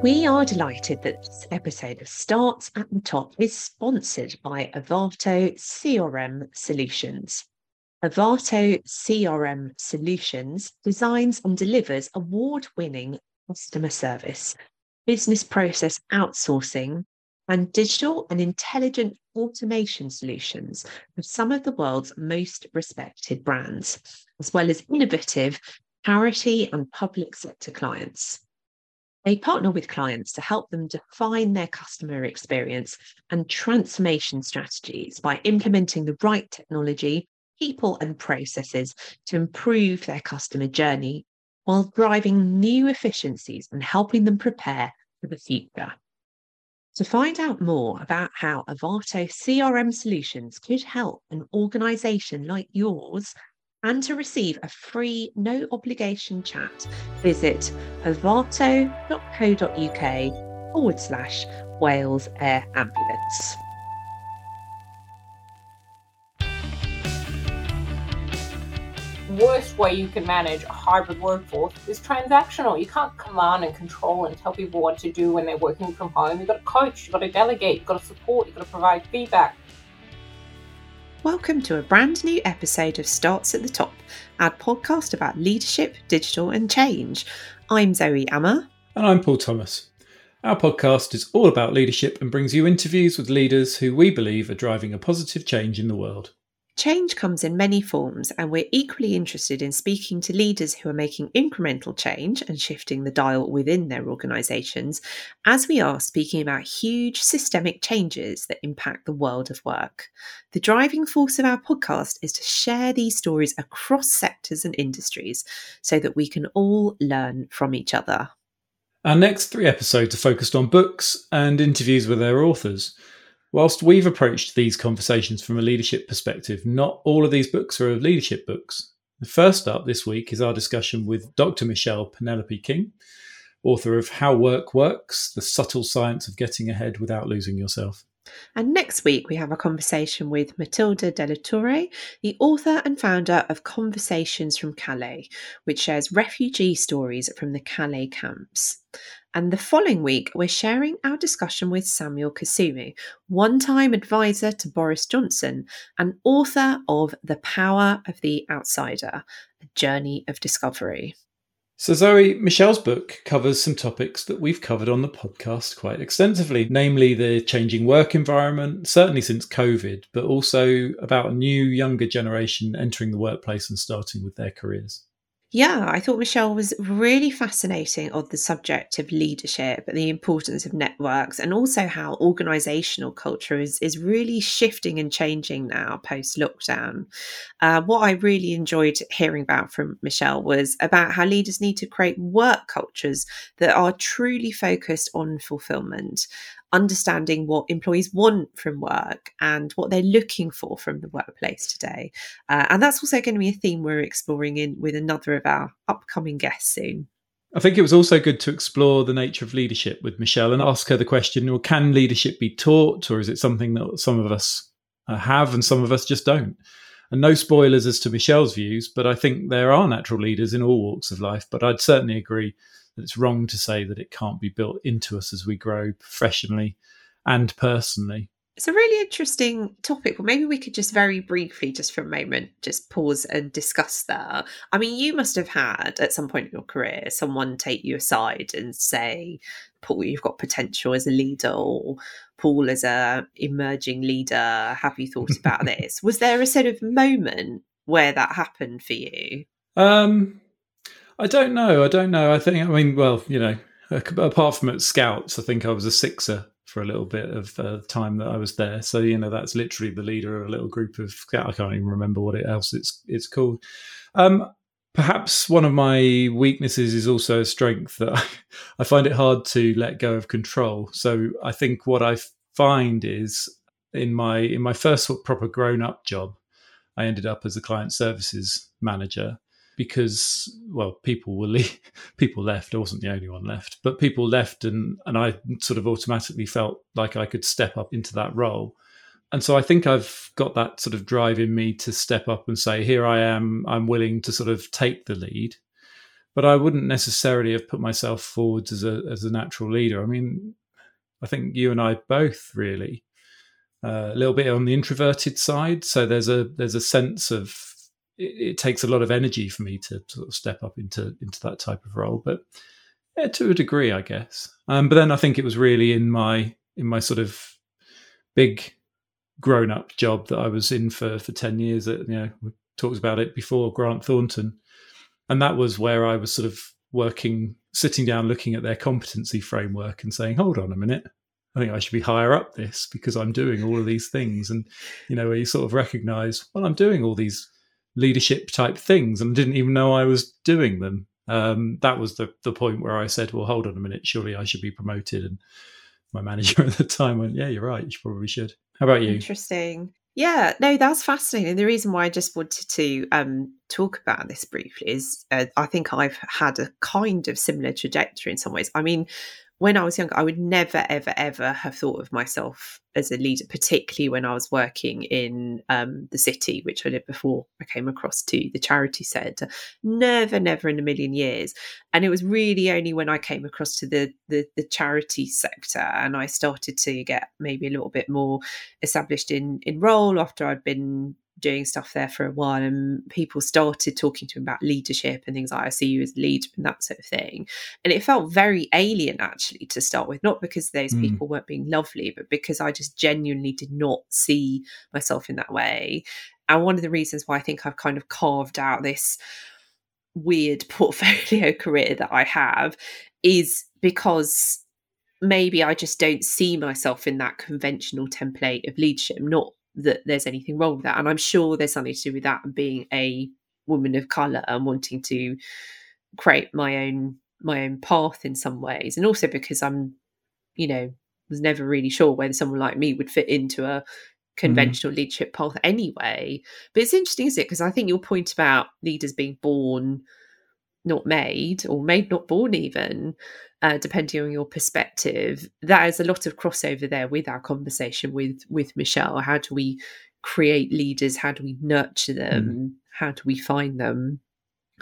We are delighted that this episode of Starts at the Top is sponsored by Arvato CRM Solutions. Arvato CRM Solutions designs and delivers award winning customer service, business process outsourcing, and digital and intelligent automation solutions for some of the world's most respected brands, as well as innovative charity and public sector clients. They partner with clients to help them define their customer experience and transformation strategies by implementing the right technology, people, and processes to improve their customer journey while driving new efficiencies and helping them prepare for the future. To find out more about how Arvato CRM solutions could help an organization like yours and to receive a free, no obligation chat, visit arvato.co.uk forward slash Wales Air Ambulance. worst way you can manage a hybrid workforce is transactional. You can't command and control and tell people what to do when they're working from home. You've got to coach, you've got to delegate, you've got to support, you've got to provide feedback. Welcome to a brand new episode of Starts at the Top, our podcast about leadership, digital, and change. I'm Zoe Amar. And I'm Paul Thomas. Our podcast is all about leadership and brings you interviews with leaders who we believe are driving a positive change in the world. Change comes in many forms, and we're equally interested in speaking to leaders who are making incremental change and shifting the dial within their organisations, as we are speaking about huge systemic changes that impact the world of work. The driving force of our podcast is to share these stories across sectors and industries so that we can all learn from each other. Our next three episodes are focused on books and interviews with their authors. Whilst we've approached these conversations from a leadership perspective, not all of these books are of leadership books. The first up this week is our discussion with Dr. Michelle Penelope King, author of How Work Works The Subtle Science of Getting Ahead Without Losing Yourself. And next week, we have a conversation with Matilda Della Torre, the author and founder of Conversations from Calais, which shares refugee stories from the Calais camps. And the following week, we're sharing our discussion with Samuel Kasumu, one time advisor to Boris Johnson and author of The Power of the Outsider A Journey of Discovery. So, Zoe, Michelle's book covers some topics that we've covered on the podcast quite extensively, namely the changing work environment, certainly since COVID, but also about a new, younger generation entering the workplace and starting with their careers. Yeah, I thought Michelle was really fascinating on the subject of leadership, and the importance of networks, and also how organizational culture is, is really shifting and changing now post lockdown. Uh, what I really enjoyed hearing about from Michelle was about how leaders need to create work cultures that are truly focused on fulfillment understanding what employees want from work and what they're looking for from the workplace today. Uh, and that's also going to be a theme we're exploring in with another of our upcoming guests soon. I think it was also good to explore the nature of leadership with Michelle and ask her the question well, can leadership be taught, or is it something that some of us uh, have and some of us just don't? And no spoilers as to Michelle's views, but I think there are natural leaders in all walks of life. But I'd certainly agree it's wrong to say that it can't be built into us as we grow professionally and personally. It's a really interesting topic. Well, maybe we could just very briefly, just for a moment, just pause and discuss that. I mean, you must have had at some point in your career someone take you aside and say, Paul, you've got potential as a leader, or Paul, as a emerging leader, have you thought about this? Was there a sort of moment where that happened for you? Um, I don't know. I don't know. I think. I mean, well, you know, apart from at Scouts, I think I was a sixer for a little bit of uh, time that I was there. So you know, that's literally the leader of a little group of. I can't even remember what it else it's it's called. Um, perhaps one of my weaknesses is also a strength that I, I find it hard to let go of control. So I think what I find is in my in my first proper grown up job, I ended up as a client services manager because well people were le- people left i wasn't the only one left but people left and and i sort of automatically felt like i could step up into that role and so i think i've got that sort of drive in me to step up and say here i am i'm willing to sort of take the lead but I wouldn't necessarily have put myself forward as a as a natural leader. I mean, I think you and I both really uh, a little bit on the introverted side. So there's a there's a sense of it, it, takes a lot of energy for me to sort of step up into into that type of role, but yeah, to a degree, I guess. Um, but then I think it was really in my in my sort of big grown up job that I was in for for ten years. That you know we talked about it before Grant Thornton, and that was where I was sort of working, sitting down, looking at their competency framework, and saying, "Hold on a minute." I think I should be higher up this because I'm doing all of these things. And, you know, where you sort of recognize, well, I'm doing all these leadership type things and didn't even know I was doing them. Um, that was the, the point where I said, well, hold on a minute, surely I should be promoted. And my manager at the time went, yeah, you're right, you probably should. How about you? Interesting. Yeah, no, that's fascinating. The reason why I just wanted to um, talk about this briefly is uh, I think I've had a kind of similar trajectory in some ways. I mean, when I was younger, I would never, ever, ever have thought of myself as a leader, particularly when I was working in um, the city, which I did before I came across to the charity centre. Never, never in a million years. And it was really only when I came across to the, the, the charity sector and I started to get maybe a little bit more established in in role after I'd been doing stuff there for a while and people started talking to him about leadership and things like I see you as a leader and that sort of thing. And it felt very alien actually to start with, not because those mm. people weren't being lovely, but because I just genuinely did not see myself in that way. And one of the reasons why I think I've kind of carved out this weird portfolio career that I have is because maybe I just don't see myself in that conventional template of leadership, not that there's anything wrong with that. And I'm sure there's something to do with that and being a woman of colour and wanting to create my own my own path in some ways. And also because I'm, you know, was never really sure whether someone like me would fit into a mm. conventional mm. leadership path anyway. But it's interesting, is it? Because I think your point about leaders being born, not made, or made not born even, uh, depending on your perspective. That is a lot of crossover there with our conversation with with Michelle. How do we create leaders? How do we nurture them? Mm. How do we find them?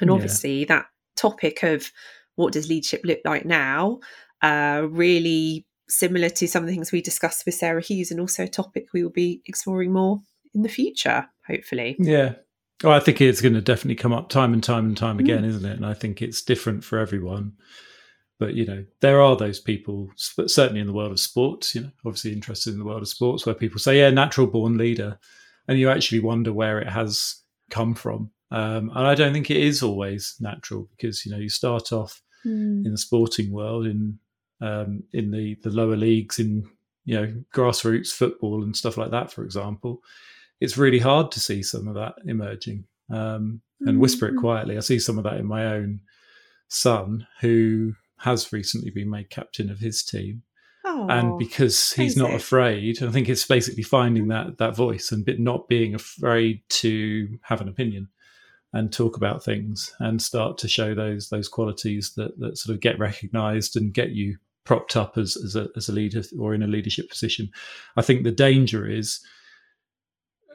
And obviously, yeah. that topic of what does leadership look like now, uh, really similar to some of the things we discussed with Sarah Hughes, and also a topic we will be exploring more in the future, hopefully. Yeah. Well, I think it's going to definitely come up time and time and time again, mm. isn't it? And I think it's different for everyone but you know there are those people certainly in the world of sports you know obviously interested in the world of sports where people say yeah natural born leader and you actually wonder where it has come from um, and i don't think it is always natural because you know you start off mm. in the sporting world in um, in the the lower leagues in you know grassroots football and stuff like that for example it's really hard to see some of that emerging um, and whisper it hmm. quietly i see some of that in my own son who has recently been made captain of his team. Oh, and because he's not afraid, I think it's basically finding that that voice and not being afraid to have an opinion and talk about things and start to show those those qualities that that sort of get recognised and get you propped up as as a, as a leader or in a leadership position. I think the danger is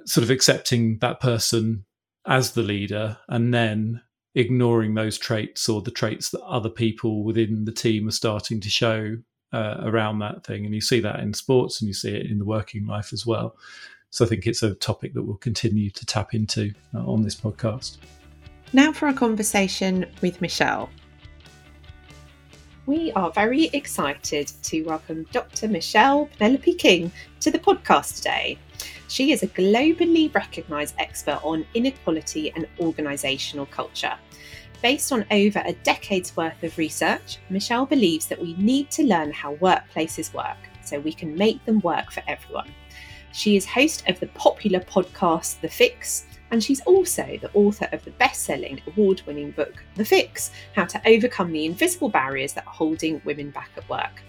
sort of accepting that person as the leader and then ignoring those traits or the traits that other people within the team are starting to show uh, around that thing. And you see that in sports and you see it in the working life as well. So I think it's a topic that we'll continue to tap into uh, on this podcast. Now for a conversation with Michelle. We are very excited to welcome Dr. Michelle Penelope King to the podcast today. She is a globally recognised expert on inequality and organisational culture. Based on over a decade's worth of research, Michelle believes that we need to learn how workplaces work so we can make them work for everyone. She is host of the popular podcast The Fix, and she's also the author of the best selling, award winning book The Fix How to Overcome the Invisible Barriers That Are Holding Women Back at Work.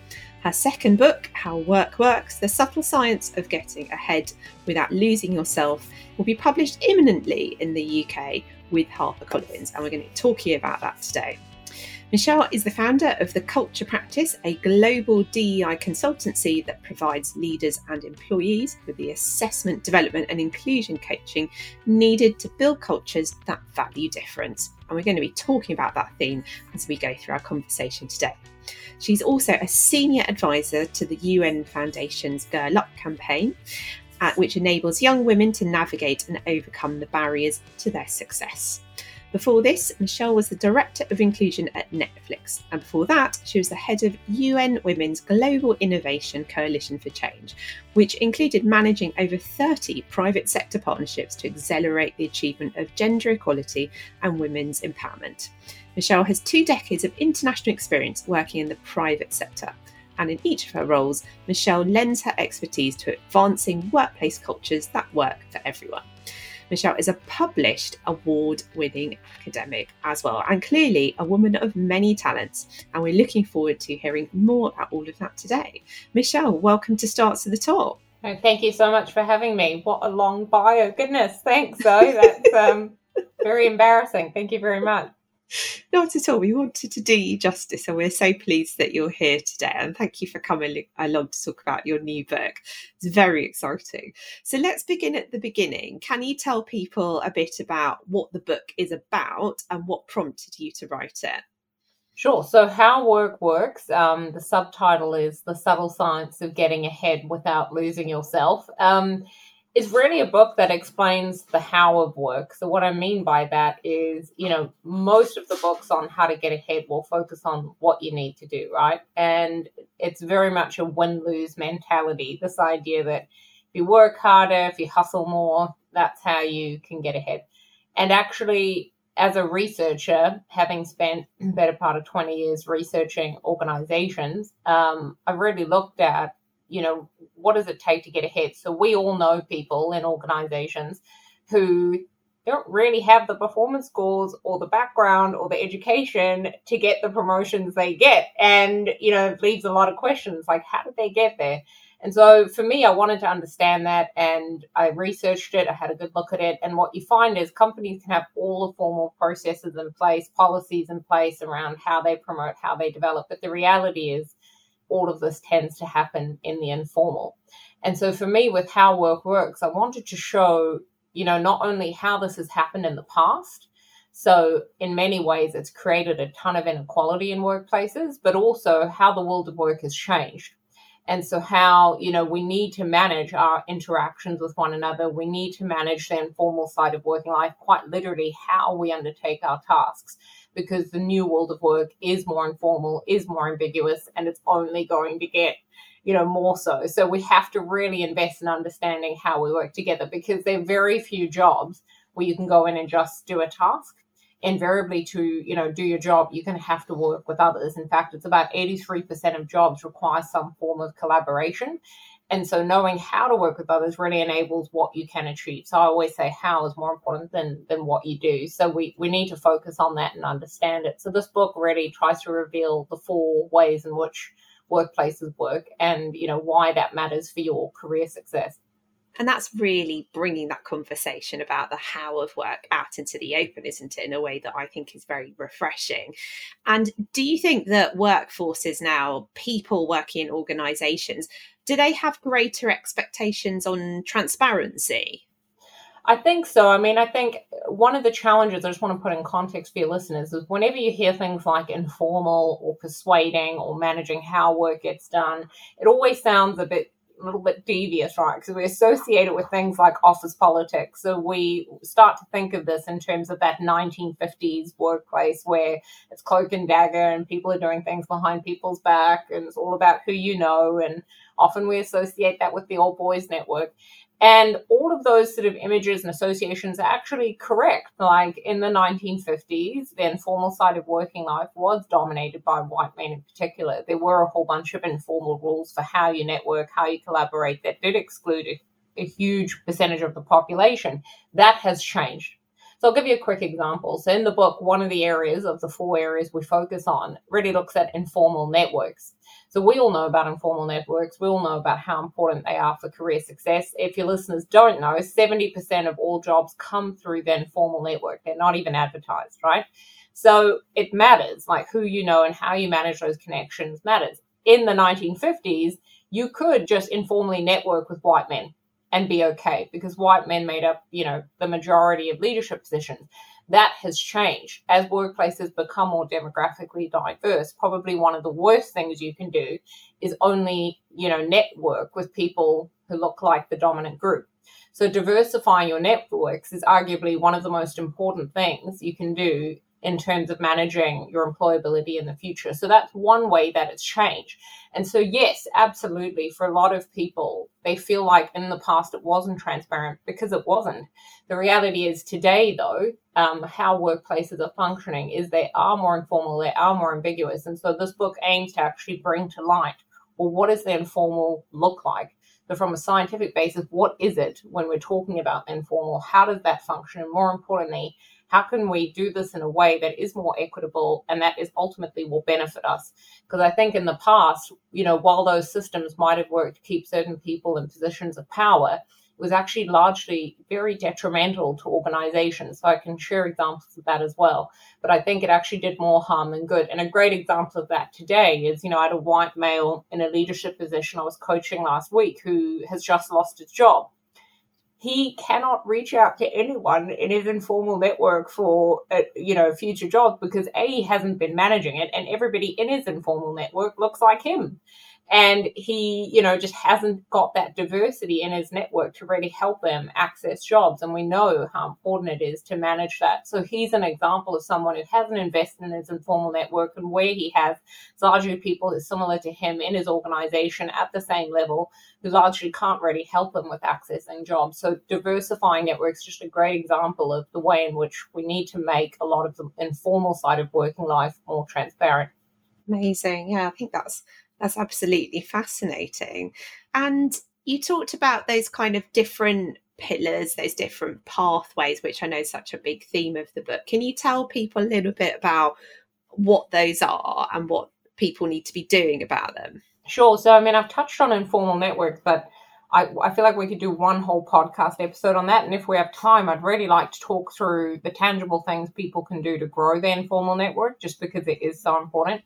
Her second book, How Work Works The Subtle Science of Getting Ahead Without Losing Yourself, will be published imminently in the UK with HarperCollins, and we're going to be talking about that today. Michelle is the founder of the Culture Practice, a global DEI consultancy that provides leaders and employees with the assessment, development, and inclusion coaching needed to build cultures that value difference. And we're going to be talking about that theme as we go through our conversation today. She's also a senior advisor to the UN Foundation's Girl Up campaign, uh, which enables young women to navigate and overcome the barriers to their success. Before this, Michelle was the Director of Inclusion at Netflix, and before that, she was the head of UN Women's Global Innovation Coalition for Change, which included managing over 30 private sector partnerships to accelerate the achievement of gender equality and women's empowerment. Michelle has two decades of international experience working in the private sector. And in each of her roles, Michelle lends her expertise to advancing workplace cultures that work for everyone. Michelle is a published award winning academic as well, and clearly a woman of many talents. And we're looking forward to hearing more about all of that today. Michelle, welcome to Starts to the Top. Oh, thank you so much for having me. What a long bio. Goodness, thanks, though. That's um, very embarrassing. Thank you very much. Not at all. We wanted to do you justice, and we're so pleased that you're here today. And thank you for coming along to talk about your new book. It's very exciting. So let's begin at the beginning. Can you tell people a bit about what the book is about and what prompted you to write it? Sure. So, How Work Works, um, the subtitle is The Subtle Science of Getting Ahead Without Losing Yourself. Um, it's really a book that explains the how of work. So what I mean by that is, you know, most of the books on how to get ahead will focus on what you need to do, right? And it's very much a win-lose mentality. This idea that if you work harder, if you hustle more, that's how you can get ahead. And actually, as a researcher, having spent better part of 20 years researching organizations, um, I've really looked at you know, what does it take to get ahead? So we all know people in organizations who don't really have the performance scores or the background or the education to get the promotions they get. And, you know, it leaves a lot of questions like, how did they get there? And so for me, I wanted to understand that and I researched it. I had a good look at it. And what you find is companies can have all the formal processes in place, policies in place around how they promote, how they develop. But the reality is, all of this tends to happen in the informal. And so for me, with how work works, I wanted to show, you know, not only how this has happened in the past. So in many ways, it's created a ton of inequality in workplaces, but also how the world of work has changed. And so how, you know, we need to manage our interactions with one another. We need to manage the informal side of working life, quite literally how we undertake our tasks because the new world of work is more informal, is more ambiguous, and it's only going to get you know more so. So we have to really invest in understanding how we work together because there are very few jobs where you can go in and just do a task. Invariably to you know do your job going to have to work with others. In fact it's about 83% of jobs require some form of collaboration and so knowing how to work with others really enables what you can achieve. So I always say how is more important than than what you do. So we, we need to focus on that and understand it. So this book really tries to reveal the four ways in which workplaces work and you know why that matters for your career success. And that's really bringing that conversation about the how of work out into the open, isn't it? In a way that I think is very refreshing. And do you think that workforces now, people working in organizations, do they have greater expectations on transparency? I think so. I mean, I think one of the challenges I just want to put in context for your listeners is whenever you hear things like informal or persuading or managing how work gets done, it always sounds a bit little bit devious, right? Because we associate it with things like office politics. So we start to think of this in terms of that 1950s workplace where it's cloak and dagger and people are doing things behind people's back and it's all about who you know and Often we associate that with the old boys network. And all of those sort of images and associations are actually correct. Like in the 1950s, the informal side of working life was dominated by white men in particular. There were a whole bunch of informal rules for how you network, how you collaborate that did exclude a, a huge percentage of the population. That has changed. So I'll give you a quick example. So in the book, one of the areas of the four areas we focus on really looks at informal networks. So we all know about informal networks. We all know about how important they are for career success. If your listeners don't know, 70% of all jobs come through the informal network. They're not even advertised, right? So it matters, like who you know and how you manage those connections matters. In the 1950s, you could just informally network with white men and be okay because white men made up, you know, the majority of leadership positions. That has changed as workplaces become more demographically diverse. Probably one of the worst things you can do is only, you know, network with people who look like the dominant group. So diversifying your networks is arguably one of the most important things you can do in terms of managing your employability in the future. So that's one way that it's changed. And so, yes, absolutely, for a lot of people, they feel like in the past it wasn't transparent because it wasn't. The reality is today, though, um, how workplaces are functioning is they are more informal, they are more ambiguous. And so this book aims to actually bring to light well, what does the informal look like? So, from a scientific basis, what is it when we're talking about informal? How does that function? And more importantly, how can we do this in a way that is more equitable and that is ultimately will benefit us? Because I think in the past, you know, while those systems might have worked to keep certain people in positions of power, it was actually largely very detrimental to organizations. So I can share examples of that as well. But I think it actually did more harm than good. And a great example of that today is, you know, I had a white male in a leadership position I was coaching last week who has just lost his job he cannot reach out to anyone in his informal network for uh, you know future jobs because a he hasn't been managing it and everybody in his informal network looks like him and he you know just hasn't got that diversity in his network to really help him access jobs. And we know how important it is to manage that. So he's an example of someone who hasn't invested in his informal network and where he has largely people who are similar to him in his organization at the same level who largely can't really help him with accessing jobs. So diversifying networks is just a great example of the way in which we need to make a lot of the informal side of working life more transparent. Amazing. Yeah i think that's that's absolutely fascinating. And you talked about those kind of different pillars, those different pathways, which I know is such a big theme of the book. Can you tell people a little bit about what those are and what people need to be doing about them? Sure. So, I mean, I've touched on informal networks, but I, I feel like we could do one whole podcast episode on that. And if we have time, I'd really like to talk through the tangible things people can do to grow their informal network, just because it is so important.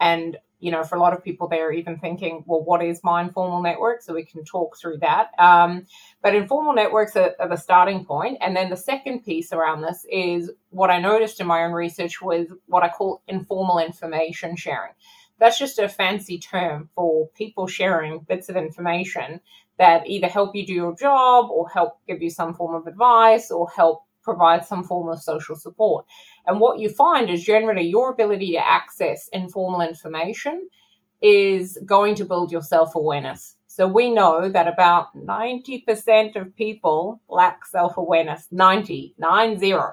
And you know, for a lot of people, they're even thinking, well, what is my informal network? So we can talk through that. Um, but informal networks are, are, the starting point. And then the second piece around this is what I noticed in my own research was what I call informal information sharing. That's just a fancy term for people sharing bits of information that either help you do your job or help give you some form of advice or help provide some form of social support. And what you find is generally your ability to access informal information is going to build your self awareness. So we know that about 90% of people lack self awareness 90, nine zero.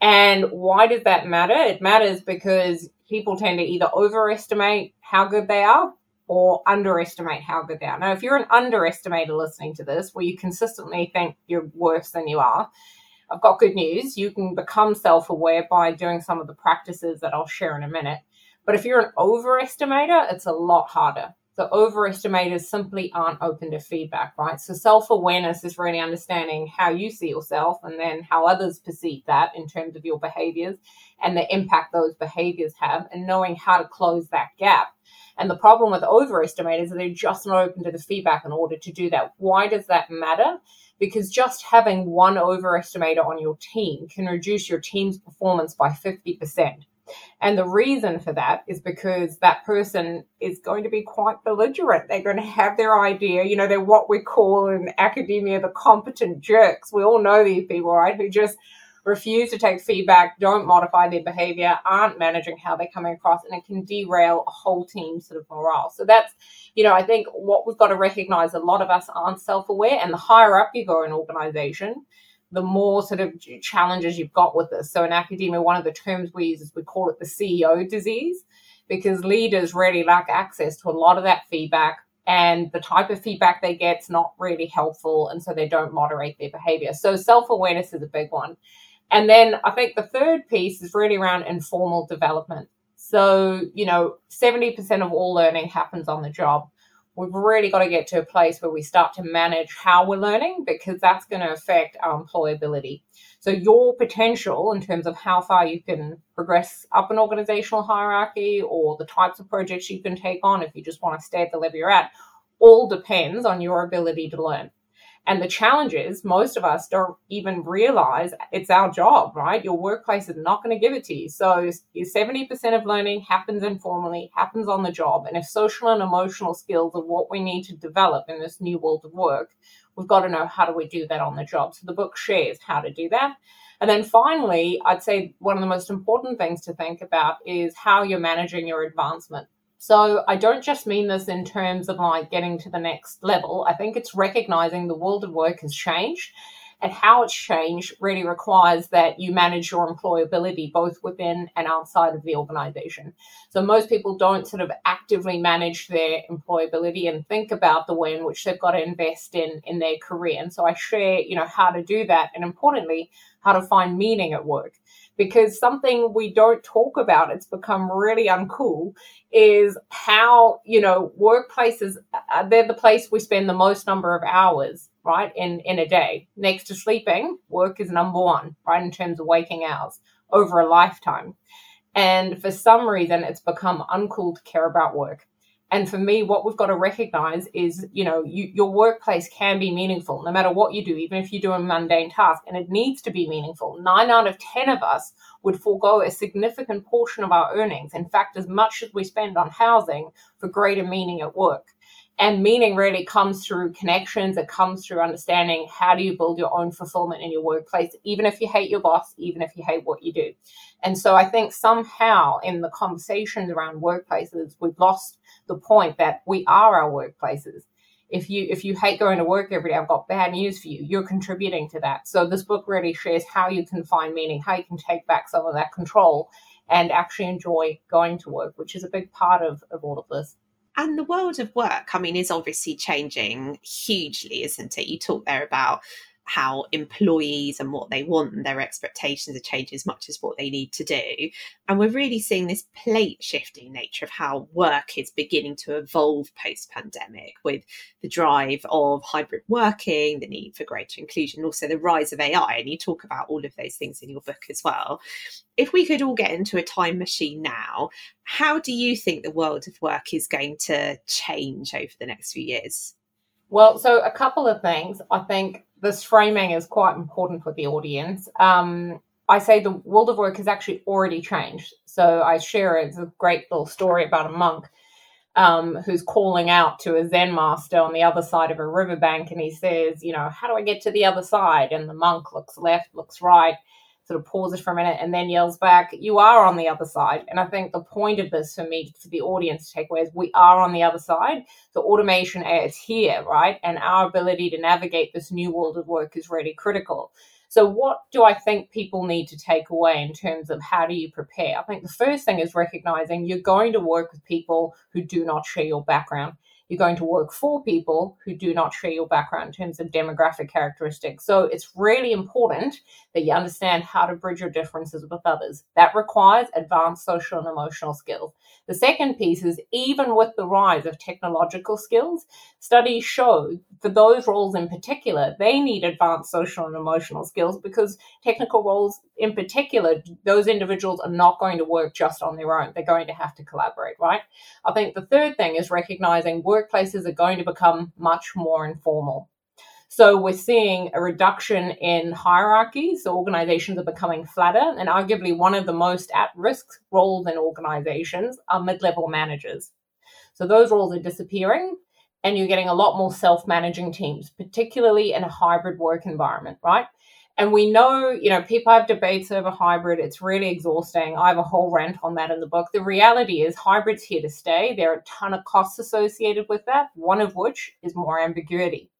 And why does that matter? It matters because people tend to either overestimate how good they are or underestimate how good they are. Now, if you're an underestimator listening to this, where you consistently think you're worse than you are, I've got good news. You can become self aware by doing some of the practices that I'll share in a minute. But if you're an overestimator, it's a lot harder. The overestimators simply aren't open to feedback, right? So self awareness is really understanding how you see yourself and then how others perceive that in terms of your behaviors and the impact those behaviors have and knowing how to close that gap. And the problem with overestimators is they're just not open to the feedback in order to do that. Why does that matter? Because just having one overestimator on your team can reduce your team's performance by 50%. And the reason for that is because that person is going to be quite belligerent. They're going to have their idea. You know, they're what we call in academia the competent jerks. We all know these people, right? Who just refuse to take feedback, don't modify their behavior, aren't managing how they're coming across, and it can derail a whole team sort of morale. So that's, you know, I think what we've got to recognize a lot of us aren't self aware, and the higher up you go in organization, the more sort of challenges you've got with this. So in academia, one of the terms we use is we call it the CEO disease because leaders really lack access to a lot of that feedback and the type of feedback they get is not really helpful and so they don't moderate their behavior so self-awareness is a big one and then I think the third piece is really around informal development. So, you know, 70% of all learning happens on the job. We've really got to get to a place where we start to manage how we're learning because that's going to affect our employability. So your potential in terms of how far you can progress up an organizational hierarchy or the types of projects you can take on if you just want to stay at the level you're at all depends on your ability to learn. And the challenge is most of us don't even realize it's our job, right? Your workplace is not going to give it to you. So 70% of learning happens informally, happens on the job. And if social and emotional skills are what we need to develop in this new world of work, we've got to know how do we do that on the job. So the book shares how to do that. And then finally, I'd say one of the most important things to think about is how you're managing your advancement. So I don't just mean this in terms of like getting to the next level. I think it's recognizing the world of work has changed and how it's changed really requires that you manage your employability both within and outside of the organization. So most people don't sort of actively manage their employability and think about the way in which they've got to invest in in their career. And so I share, you know, how to do that and importantly, how to find meaning at work because something we don't talk about it's become really uncool is how you know workplaces uh, they're the place we spend the most number of hours right in in a day. Next to sleeping work is number one right in terms of waking hours over a lifetime. And for some reason it's become uncool to care about work and for me, what we've got to recognize is, you know, you, your workplace can be meaningful no matter what you do, even if you do a mundane task, and it needs to be meaningful. Nine out of 10 of us would forego a significant portion of our earnings. In fact, as much as we spend on housing for greater meaning at work. And meaning really comes through connections. It comes through understanding how do you build your own fulfillment in your workplace, even if you hate your boss, even if you hate what you do. And so I think somehow in the conversations around workplaces, we've lost the point that we are our workplaces. If you if you hate going to work every day, I've got bad news for you. You're contributing to that. So this book really shares how you can find meaning, how you can take back some of that control and actually enjoy going to work, which is a big part of, of all of this. And the world of work, I mean, is obviously changing hugely, isn't it? You talk there about how employees and what they want and their expectations are changing as much as what they need to do. And we're really seeing this plate shifting nature of how work is beginning to evolve post pandemic with the drive of hybrid working, the need for greater inclusion, also the rise of AI. And you talk about all of those things in your book as well. If we could all get into a time machine now, how do you think the world of work is going to change over the next few years? Well, so a couple of things. I think this framing is quite important for the audience. Um, I say the world of work has actually already changed. So I share it's a great little story about a monk um, who's calling out to a Zen master on the other side of a riverbank, and he says, "You know, how do I get to the other side?" And the monk looks left, looks right, sort of pauses for a minute and then yells back, You are on the other side. And I think the point of this for me, for the audience to take away is we are on the other side. The automation is here, right? And our ability to navigate this new world of work is really critical. So, what do I think people need to take away in terms of how do you prepare? I think the first thing is recognizing you're going to work with people who do not share your background you're going to work for people who do not share your background in terms of demographic characteristics. So it's really important that you understand how to bridge your differences with others. That requires advanced social and emotional skills. The second piece is even with the rise of technological skills, studies show for those roles in particular, they need advanced social and emotional skills because technical roles in particular, those individuals are not going to work just on their own. They're going to have to collaborate, right? I think the third thing is recognizing workplaces are going to become much more informal. So we're seeing a reduction in hierarchies. So organizations are becoming flatter, and arguably one of the most at risk roles in organizations are mid level managers. So those roles are disappearing, and you're getting a lot more self managing teams, particularly in a hybrid work environment, right? And we know, you know, people have debates over hybrid. It's really exhausting. I have a whole rant on that in the book. The reality is, hybrid's here to stay. There are a ton of costs associated with that, one of which is more ambiguity.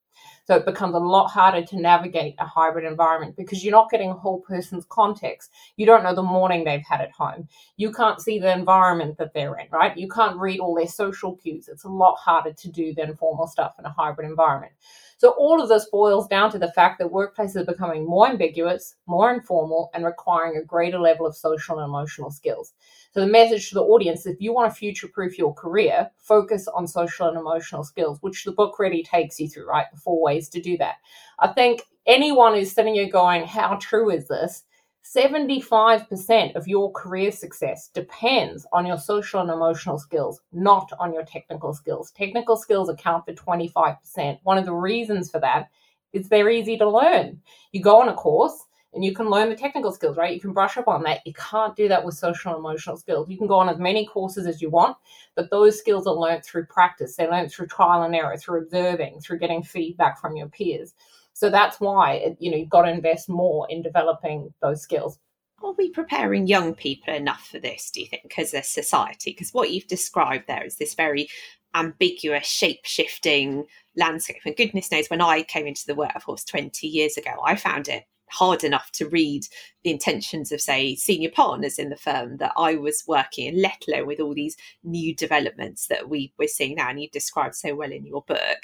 So it becomes a lot harder to navigate a hybrid environment because you're not getting a whole person's context. You don't know the morning they've had at home. You can't see the environment that they're in, right? You can't read all their social cues. It's a lot harder to do than formal stuff in a hybrid environment. So all of this boils down to the fact that workplaces are becoming more ambiguous, more informal, and requiring a greater level of social and emotional skills. So the message to the audience, if you want to future-proof your career, focus on social and emotional skills, which the book really takes you through, right? The four ways to do that. I think anyone who's sitting here going, How true is this? 75% of your career success depends on your social and emotional skills, not on your technical skills. Technical skills account for 25%. One of the reasons for that is they're easy to learn. You go on a course and you can learn the technical skills, right? You can brush up on that. You can't do that with social and emotional skills. You can go on as many courses as you want, but those skills are learned through practice. They're learned through trial and error, through observing, through getting feedback from your peers. So that's why you know you've got to invest more in developing those skills. Are we preparing young people enough for this, do you think, as a society? Because what you've described there is this very ambiguous, shape shifting landscape. And goodness knows, when I came into the workforce 20 years ago, I found it hard enough to read the intentions of, say, senior partners in the firm that I was working in, let alone with all these new developments that we, we're seeing now. And you described so well in your book.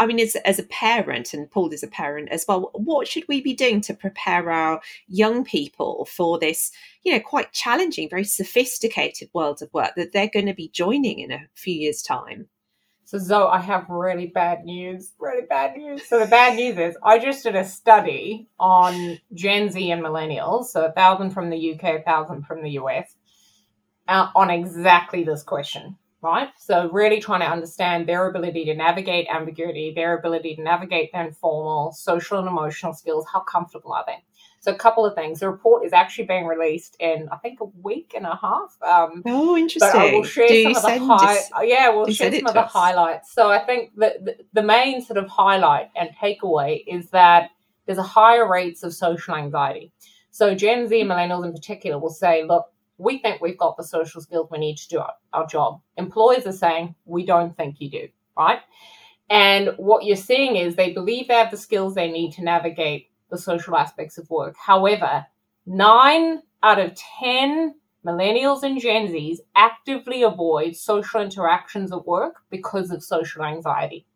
I mean, as, as a parent, and Paul is a parent as well, what should we be doing to prepare our young people for this, you know, quite challenging, very sophisticated world of work that they're going to be joining in a few years' time? So, Zoe, I have really bad news. Really bad news. So, the bad news is I just did a study on Gen Z and millennials. So, a thousand from the UK, a thousand from the US, uh, on exactly this question right? So, really trying to understand their ability to navigate ambiguity, their ability to navigate the informal, social, and emotional skills. How comfortable are they? So, a couple of things. The report is actually being released in, I think, a week and a half. Um, oh, interesting. But I will share Do some of the high, uh, yeah, we'll share some of the highlights. So, I think that the, the main sort of highlight and takeaway is that there's a higher rates of social anxiety. So, Gen Z millennials in particular will say, look, we think we've got the social skills we need to do our, our job. Employers are saying, we don't think you do, right? And what you're seeing is they believe they have the skills they need to navigate the social aspects of work. However, nine out of 10 millennials and Gen Zs actively avoid social interactions at work because of social anxiety.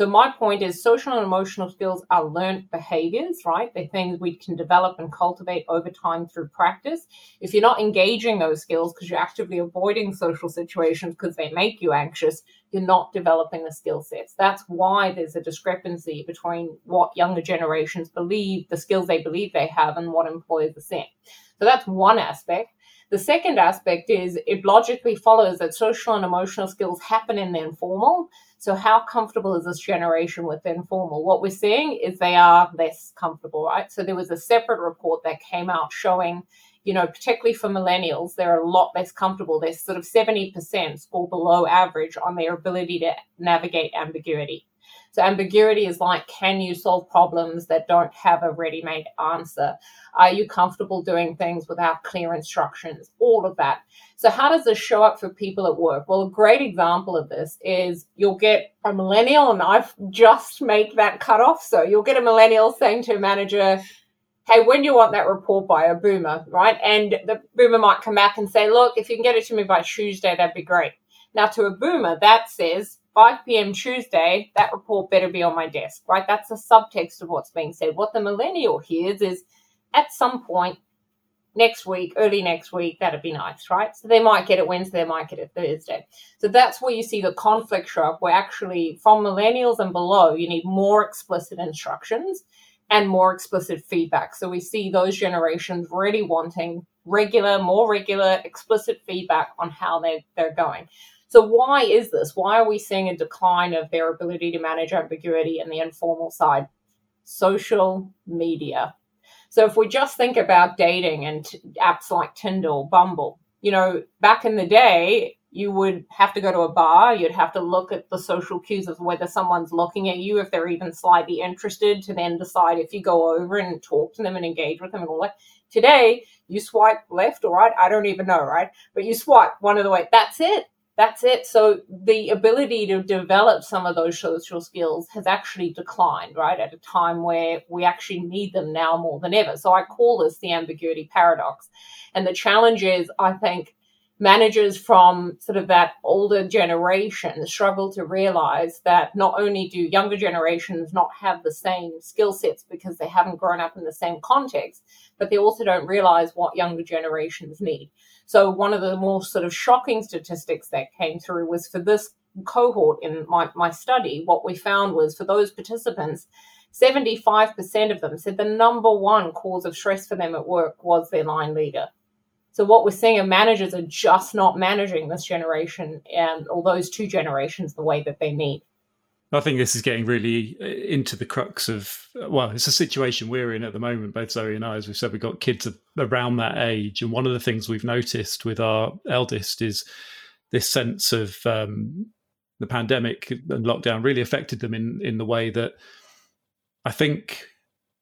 So my point is social and emotional skills are learned behaviors, right? They're things we can develop and cultivate over time through practice. If you're not engaging those skills because you're actively avoiding social situations because they make you anxious, you're not developing the skill sets. That's why there's a discrepancy between what younger generations believe, the skills they believe they have, and what employers are saying. So that's one aspect. The second aspect is it logically follows that social and emotional skills happen in the informal. So, how comfortable is this generation with informal? What we're seeing is they are less comfortable, right? So, there was a separate report that came out showing, you know, particularly for millennials, they're a lot less comfortable. They're sort of 70% or below average on their ability to navigate ambiguity. So ambiguity is like, can you solve problems that don't have a ready made answer? Are you comfortable doing things without clear instructions? All of that. So, how does this show up for people at work? Well, a great example of this is you'll get a millennial, and I've just made that cutoff. So, you'll get a millennial saying to a manager, Hey, when do you want that report by a boomer, right? And the boomer might come back and say, Look, if you can get it to me by Tuesday, that'd be great. Now, to a boomer, that says, 5 p.m. Tuesday, that report better be on my desk, right? That's the subtext of what's being said. What the millennial hears is at some point next week, early next week, that'd be nice, right? So they might get it Wednesday, they might get it Thursday. So that's where you see the conflict show up, where actually from millennials and below, you need more explicit instructions and more explicit feedback. So we see those generations really wanting regular, more regular, explicit feedback on how they're, they're going. So, why is this? Why are we seeing a decline of their ability to manage ambiguity in the informal side? Social media. So, if we just think about dating and t- apps like Tinder Bumble, you know, back in the day, you would have to go to a bar, you'd have to look at the social cues of whether someone's looking at you, if they're even slightly interested, to then decide if you go over and talk to them and engage with them and all that. Today, you swipe left or right, I don't even know, right? But you swipe one of the way. That's it that's it. So the ability to develop some of those social skills has actually declined, right? At a time where we actually need them now more than ever. So I call this the ambiguity paradox. And the challenge is, I think, managers from sort of that older generation struggle to realize that not only do younger generations not have the same skill sets because they haven't grown up in the same context, but they also don't realize what younger generations need. So, one of the more sort of shocking statistics that came through was for this cohort in my, my study, what we found was for those participants, 75% of them said the number one cause of stress for them at work was their line leader. So what we're seeing are managers are just not managing this generation and or those two generations the way that they need. I think this is getting really uh, into the crux of well, it's a situation we're in at the moment. Both Zoe and I, as we said, we've got kids around that age, and one of the things we've noticed with our eldest is this sense of um, the pandemic and lockdown really affected them in in the way that I think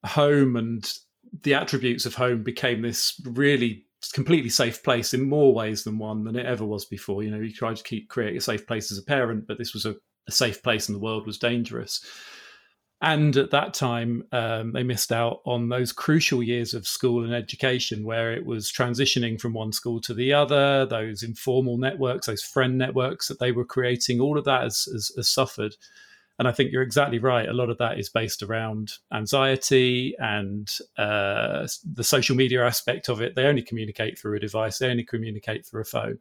home and the attributes of home became this really completely safe place in more ways than one than it ever was before. You know, you tried to keep create a safe place as a parent, but this was a, a safe place and the world was dangerous. And at that time, um, they missed out on those crucial years of school and education where it was transitioning from one school to the other, those informal networks, those friend networks that they were creating, all of that has, has, has suffered. And I think you're exactly right. A lot of that is based around anxiety and uh, the social media aspect of it. They only communicate through a device. They only communicate through a phone,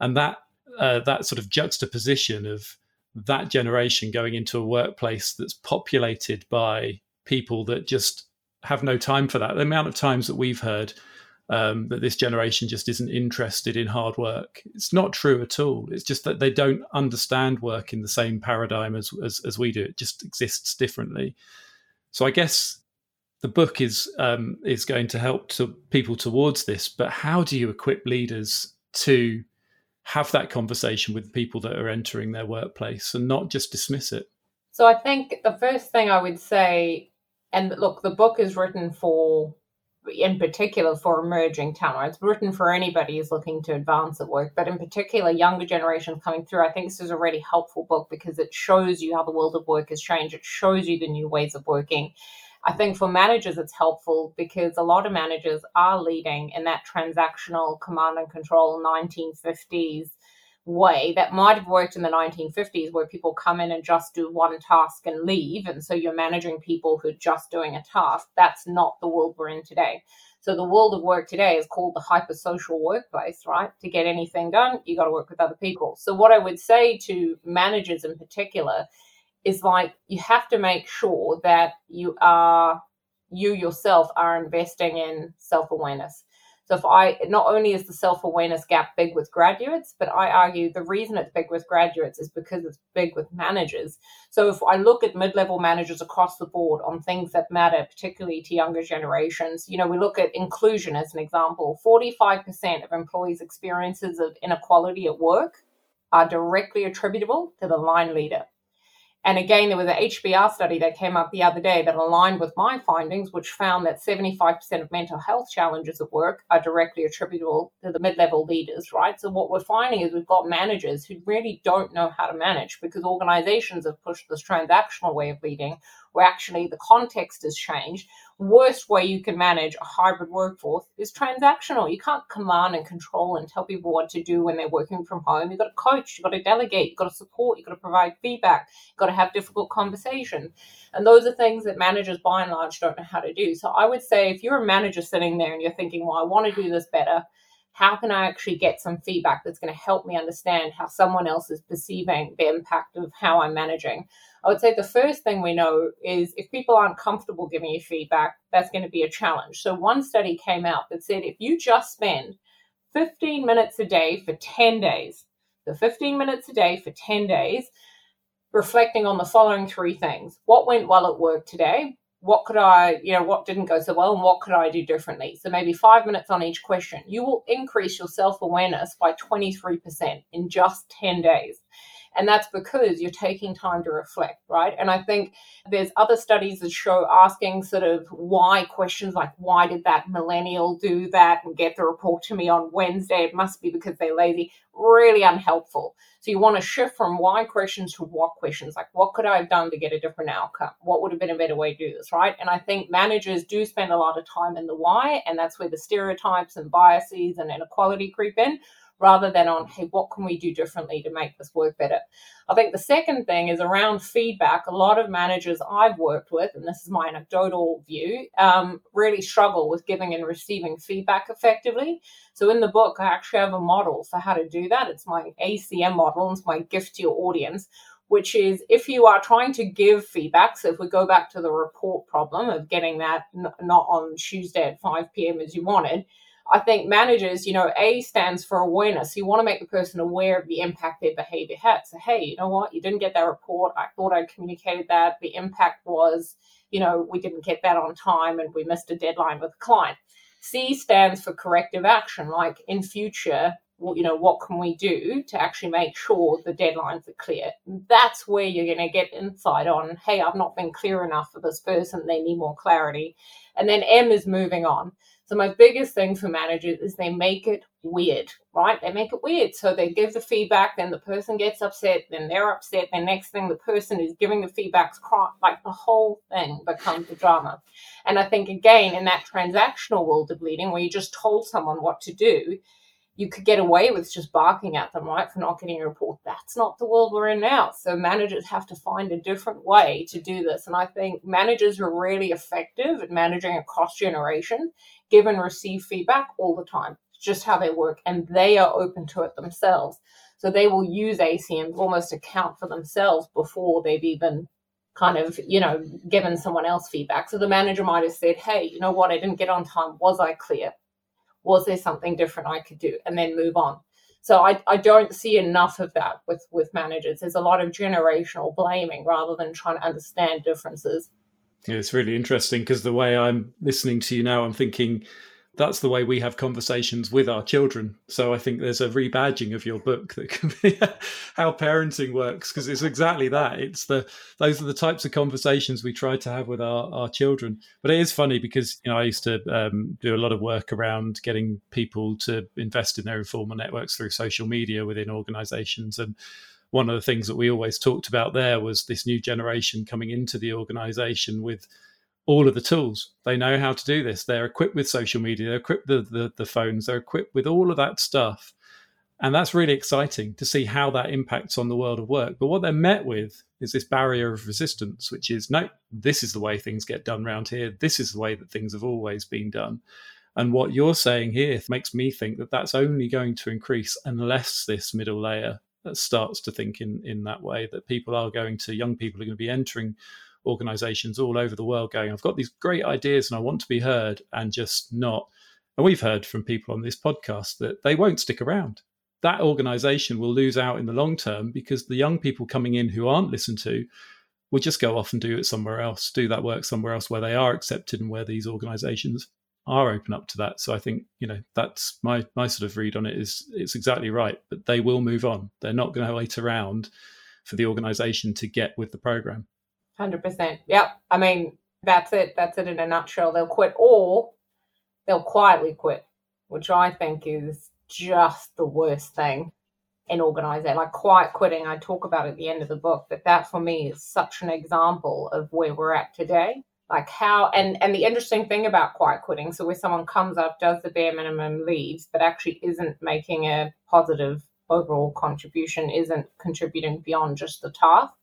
and that uh, that sort of juxtaposition of that generation going into a workplace that's populated by people that just have no time for that. The amount of times that we've heard um, that this generation just isn't interested in hard work. It's not true at all. It's just that they don't understand work in the same paradigm as, as, as we do. It just exists differently. So I guess the book is um, is going to help to people towards this. But how do you equip leaders to have that conversation with people that are entering their workplace and not just dismiss it? So I think the first thing I would say, and look, the book is written for in particular for emerging talent. It's written for anybody who's looking to advance at work, but in particular, younger generations coming through. I think this is a really helpful book because it shows you how the world of work has changed. It shows you the new ways of working. I think for managers, it's helpful because a lot of managers are leading in that transactional command and control 1950s way that might have worked in the 1950s where people come in and just do one task and leave and so you're managing people who are just doing a task. That's not the world we're in today. So the world of work today is called the hypersocial workplace right? To get anything done you got to work with other people. So what i would say to managers in particular is like you have to make sure that you are you yourself are investing in self-awareness so if I not only is the self-awareness gap big with graduates, but I argue the reason it's big with graduates is because it's big with managers. So if I look at mid-level managers across the board on things that matter, particularly to younger generations, you know, we look at inclusion as an example. 45% of employees' experiences of inequality at work are directly attributable to the line leader. And again, there was an HBR study that came up the other day that aligned with my findings, which found that 75% of mental health challenges at work are directly attributable to the mid level leaders, right? So, what we're finding is we've got managers who really don't know how to manage because organizations have pushed this transactional way of leading where actually the context has changed. Worst way you can manage a hybrid workforce is transactional. You can't command and control and tell people what to do when they're working from home. You've got to coach, you've got to delegate, you've got to support, you've got to provide feedback, you've got to have difficult conversations. And those are things that managers by and large don't know how to do. So I would say if you're a manager sitting there and you're thinking, well, I want to do this better, how can I actually get some feedback that's going to help me understand how someone else is perceiving the impact of how I'm managing? I would say the first thing we know is if people aren't comfortable giving you feedback, that's going to be a challenge. So, one study came out that said if you just spend 15 minutes a day for 10 days, the 15 minutes a day for 10 days, reflecting on the following three things what went well at work today? What could I, you know, what didn't go so well and what could I do differently? So maybe five minutes on each question. You will increase your self awareness by 23% in just 10 days. And that's because you're taking time to reflect, right? And I think there's other studies that show asking sort of why questions like, why did that millennial do that and get the report to me on Wednesday? It must be because they're lazy. Really unhelpful. So you want to shift from why questions to what questions, like what could I have done to get a different outcome? What would have been a better way to do this, right? And I think managers do spend a lot of time in the why, and that's where the stereotypes and biases and inequality creep in rather than on, hey, what can we do differently to make this work better? I think the second thing is around feedback. A lot of managers I've worked with, and this is my anecdotal view, um, really struggle with giving and receiving feedback effectively. So in the book, I actually have a model for how to do that. It's my ACM model, it's my gift to your audience which is if you are trying to give feedback. So if we go back to the report problem of getting that n- not on Tuesday at 5 p.m. as you wanted, I think managers, you know, A stands for awareness. You want to make the person aware of the impact their behavior had. So, hey, you know what? You didn't get that report. I thought I communicated that. The impact was, you know, we didn't get that on time and we missed a deadline with the client. C stands for corrective action, like in future, you know, what can we do to actually make sure the deadlines are clear? That's where you're going to get insight on, hey, I've not been clear enough for this person. They need more clarity. And then M is moving on. So my biggest thing for managers is they make it weird, right? They make it weird. So they give the feedback, then the person gets upset, then they're upset. The next thing the person is giving the feedback's cry, like the whole thing becomes a drama. And I think again in that transactional world of leading, where you just told someone what to do, you could get away with just barking at them, right, for not getting a report. That's not the world we're in now. So managers have to find a different way to do this. And I think managers are really effective at managing a cost generation, give and receive feedback all the time. It's just how they work. And they are open to it themselves. So they will use ACMs almost account for themselves before they've even kind of, you know, given someone else feedback. So the manager might have said, hey, you know what, I didn't get on time. Was I clear? Was there something different I could do? And then move on. So I, I don't see enough of that with, with managers. There's a lot of generational blaming rather than trying to understand differences. Yeah, it's really interesting because the way I'm listening to you now, I'm thinking that's the way we have conversations with our children. So I think there's a rebadging of your book that can be how parenting works because it's exactly that. It's the those are the types of conversations we try to have with our, our children. But it is funny because you know I used to um, do a lot of work around getting people to invest in their informal networks through social media within organizations and one of the things that we always talked about there was this new generation coming into the organization with all of the tools. They know how to do this. They're equipped with social media, they're equipped with the, the phones, they're equipped with all of that stuff. And that's really exciting to see how that impacts on the world of work. But what they're met with is this barrier of resistance, which is no, this is the way things get done around here. This is the way that things have always been done. And what you're saying here makes me think that that's only going to increase unless this middle layer starts to think in, in that way, that people are going to, young people are going to be entering organizations all over the world going, I've got these great ideas and I want to be heard, and just not. And we've heard from people on this podcast that they won't stick around. That organization will lose out in the long term because the young people coming in who aren't listened to will just go off and do it somewhere else, do that work somewhere else where they are accepted and where these organizations are open up to that. So I think, you know, that's my my sort of read on it is it's exactly right. But they will move on. They're not going to wait around for the organization to get with the program. Hundred percent. Yep. I mean, that's it. That's it in a nutshell. They'll quit, or they'll quietly quit, which I think is just the worst thing in organizing. Like quiet quitting, I talk about at the end of the book, but that for me is such an example of where we're at today. Like how, and and the interesting thing about quiet quitting, so where someone comes up, does the bare minimum, leaves, but actually isn't making a positive overall contribution, isn't contributing beyond just the task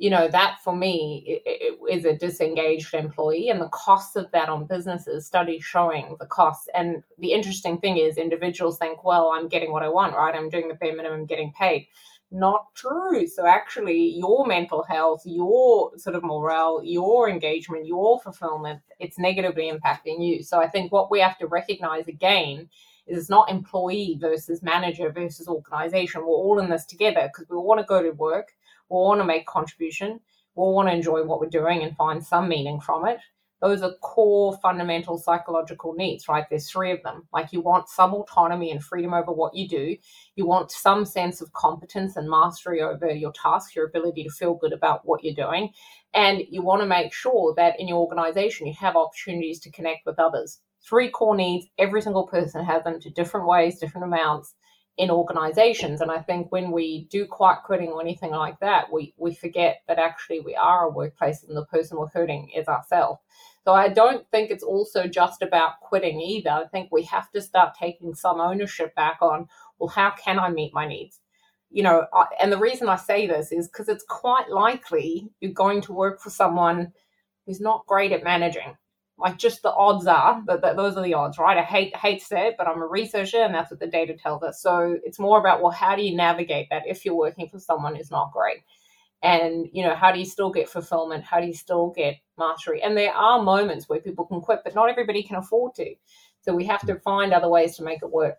you know that for me is a disengaged employee and the costs of that on businesses studies showing the costs. And the interesting thing is individuals think well i'm getting what i want right? I'm doing the bare minimum getting paid. Not true. So actually your mental health your sort of morale your engagement your fulfillment it's negatively impacting you. So i think what we have to recognize again is it's not employee versus manager versus organization. We're all in this together because we want to go to work we want to make contribution. We want to enjoy what we're doing and find some meaning from it. Those are core fundamental psychological needs, right? There's three of them. Like you want some autonomy and freedom over what you do. You want some sense of competence and mastery over your task, your ability to feel good about what you're doing. And you want to make sure that in your organization, you have opportunities to connect with others. Three core needs. Every single person has them to different ways, different amounts in organizations. And I think when we do quiet quitting or anything like that, we, we forget that actually we are a workplace and the person we're hurting is ourselves. So I don't think it's also just about quitting either. I think we have to start taking some ownership back on, well, how can I meet my needs? You know, I, and the reason I say this is because it's quite likely you're going to work for someone who's not great at managing like just the odds are that, that those are the odds, right? I hate hate to say it, but I'm a researcher, and that's what the data tells us. So it's more about well, how do you navigate that if you're working for someone who's not great? and you know how do you still get fulfillment how do you still get mastery and there are moments where people can quit but not everybody can afford to so we have to find other ways to make it work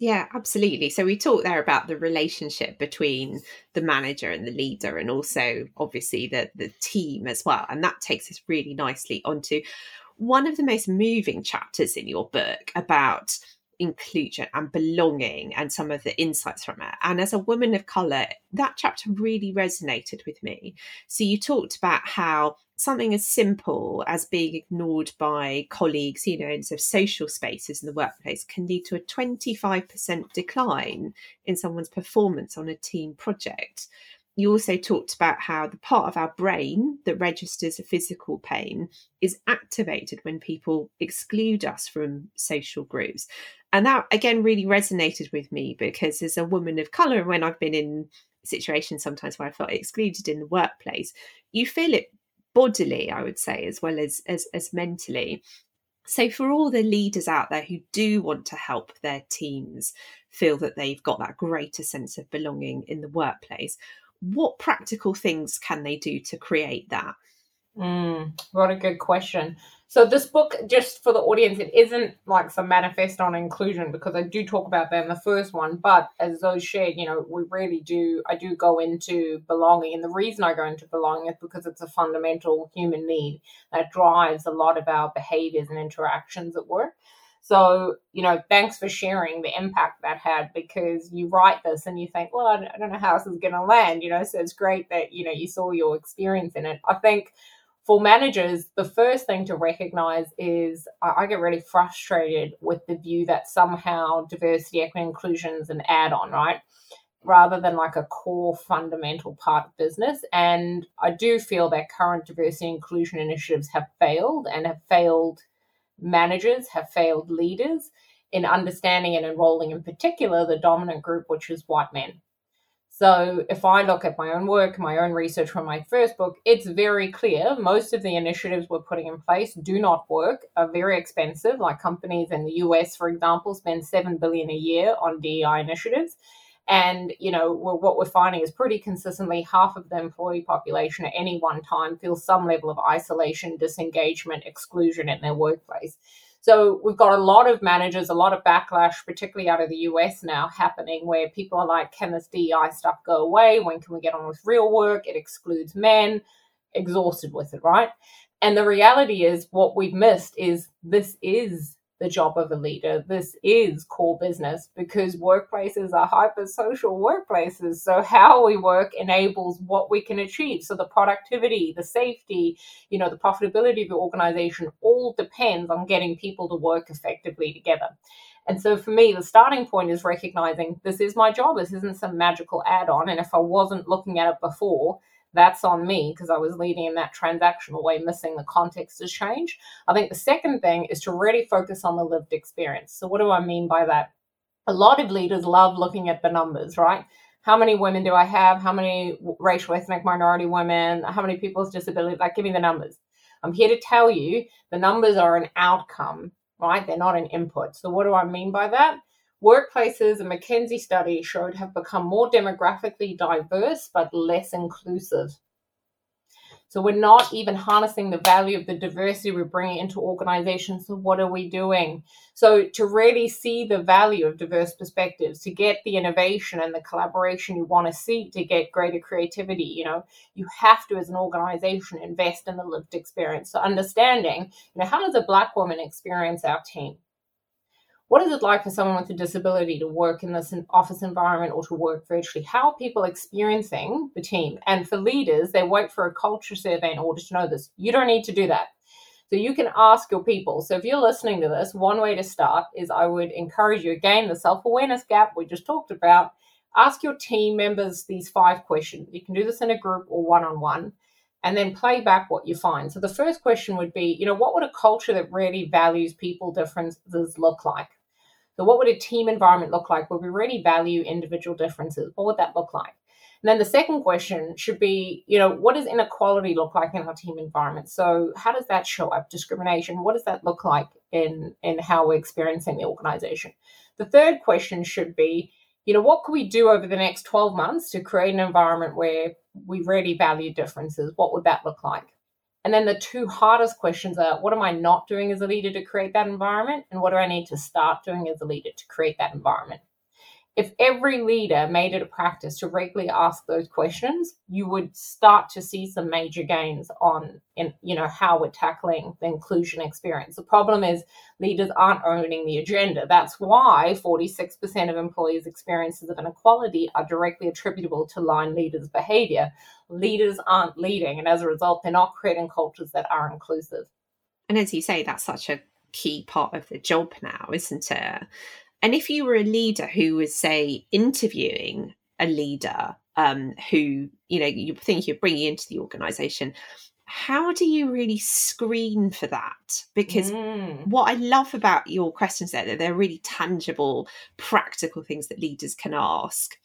yeah, absolutely. So we talked there about the relationship between the manager and the leader, and also obviously the the team as well. And that takes us really nicely onto one of the most moving chapters in your book about inclusion and belonging and some of the insights from it. And as a woman of colour, that chapter really resonated with me. So you talked about how something as simple as being ignored by colleagues, you know, in sort of social spaces in the workplace can lead to a 25% decline in someone's performance on a team project. You also talked about how the part of our brain that registers a physical pain is activated when people exclude us from social groups. And that again really resonated with me because as a woman of colour, and when I've been in situations sometimes where I felt excluded in the workplace, you feel it bodily, I would say, as well as, as, as mentally. So, for all the leaders out there who do want to help their teams feel that they've got that greater sense of belonging in the workplace, what practical things can they do to create that? Mm, what a good question. So this book, just for the audience, it isn't like some manifest on inclusion because I do talk about that in the first one. But as Zoe shared, you know, we really do. I do go into belonging, and the reason I go into belonging is because it's a fundamental human need that drives a lot of our behaviors and interactions at work. So, you know, thanks for sharing the impact that had because you write this and you think, well, I don't know how this is going to land, you know. So it's great that, you know, you saw your experience in it. I think for managers, the first thing to recognize is I, get really frustrated with the view that somehow diversity, equity, inclusion is an add on, right? Rather than like a core fundamental part of business. And I do feel that current diversity inclusion initiatives have failed and have failed managers, have failed leaders in understanding and enrolling, in particular, the dominant group, which is white men. So if I look at my own work, my own research from my first book, it's very clear most of the initiatives we're putting in place do not work, are very expensive. Like companies in the US, for example, spend 7 billion a year on DEI initiatives. And, you know, what we're finding is pretty consistently half of the employee population at any one time feels some level of isolation, disengagement, exclusion in their workplace. So we've got a lot of managers, a lot of backlash, particularly out of the US now, happening where people are like, can this DEI stuff go away? When can we get on with real work? It excludes men, exhausted with it, right? And the reality is, what we've missed is this is the job of a leader. This is core business because workplaces are hyper social workplaces. So how we work enables what we can achieve. So the productivity, the safety, you know, the profitability of your organization all depends on getting people to work effectively together. And so for me, the starting point is recognizing this is my job. This isn't some magical add on. And if I wasn't looking at it before, that's on me because I was leading in that transactional way, missing the context has changed. I think the second thing is to really focus on the lived experience. So, what do I mean by that? A lot of leaders love looking at the numbers, right? How many women do I have? How many racial ethnic minority women? How many people with disabilities? Like, give me the numbers. I'm here to tell you the numbers are an outcome, right? They're not an input. So, what do I mean by that? Workplaces, a McKinsey study showed, have become more demographically diverse but less inclusive. So we're not even harnessing the value of the diversity we're bringing into organizations. So what are we doing? So to really see the value of diverse perspectives, to get the innovation and the collaboration you want to see, to get greater creativity, you know, you have to, as an organization, invest in the lived experience. So understanding, you know, how does a black woman experience our team? What is it like for someone with a disability to work in this office environment or to work virtually? How are people experiencing the team? And for leaders, they wait for a culture survey in order to know this. You don't need to do that. So you can ask your people. So if you're listening to this, one way to start is I would encourage you again, the self awareness gap we just talked about. Ask your team members these five questions. You can do this in a group or one on one and then play back what you find. So the first question would be, you know, what would a culture that really values people differences look like? So, what would a team environment look like where we really value individual differences? What would that look like? And then the second question should be, you know, what does inequality look like in our team environment? So, how does that show up? Discrimination, what does that look like in, in how we're experiencing the organization? The third question should be, you know, what can we do over the next 12 months to create an environment where we really value differences. What would that look like? And then the two hardest questions are what am I not doing as a leader to create that environment? And what do I need to start doing as a leader to create that environment? If every leader made it a practice to regularly ask those questions, you would start to see some major gains on in you know how we're tackling the inclusion experience. The problem is leaders aren't owning the agenda. That's why 46% of employees' experiences of inequality are directly attributable to line leaders' behavior. Leaders aren't leading, and as a result, they're not creating cultures that are inclusive. And as you say, that's such a key part of the job now, isn't it? And if you were a leader who was, say, interviewing a leader um, who, you know, you think you're bringing into the organization, how do you really screen for that? Because mm. what I love about your questions there, that they're really tangible, practical things that leaders can ask.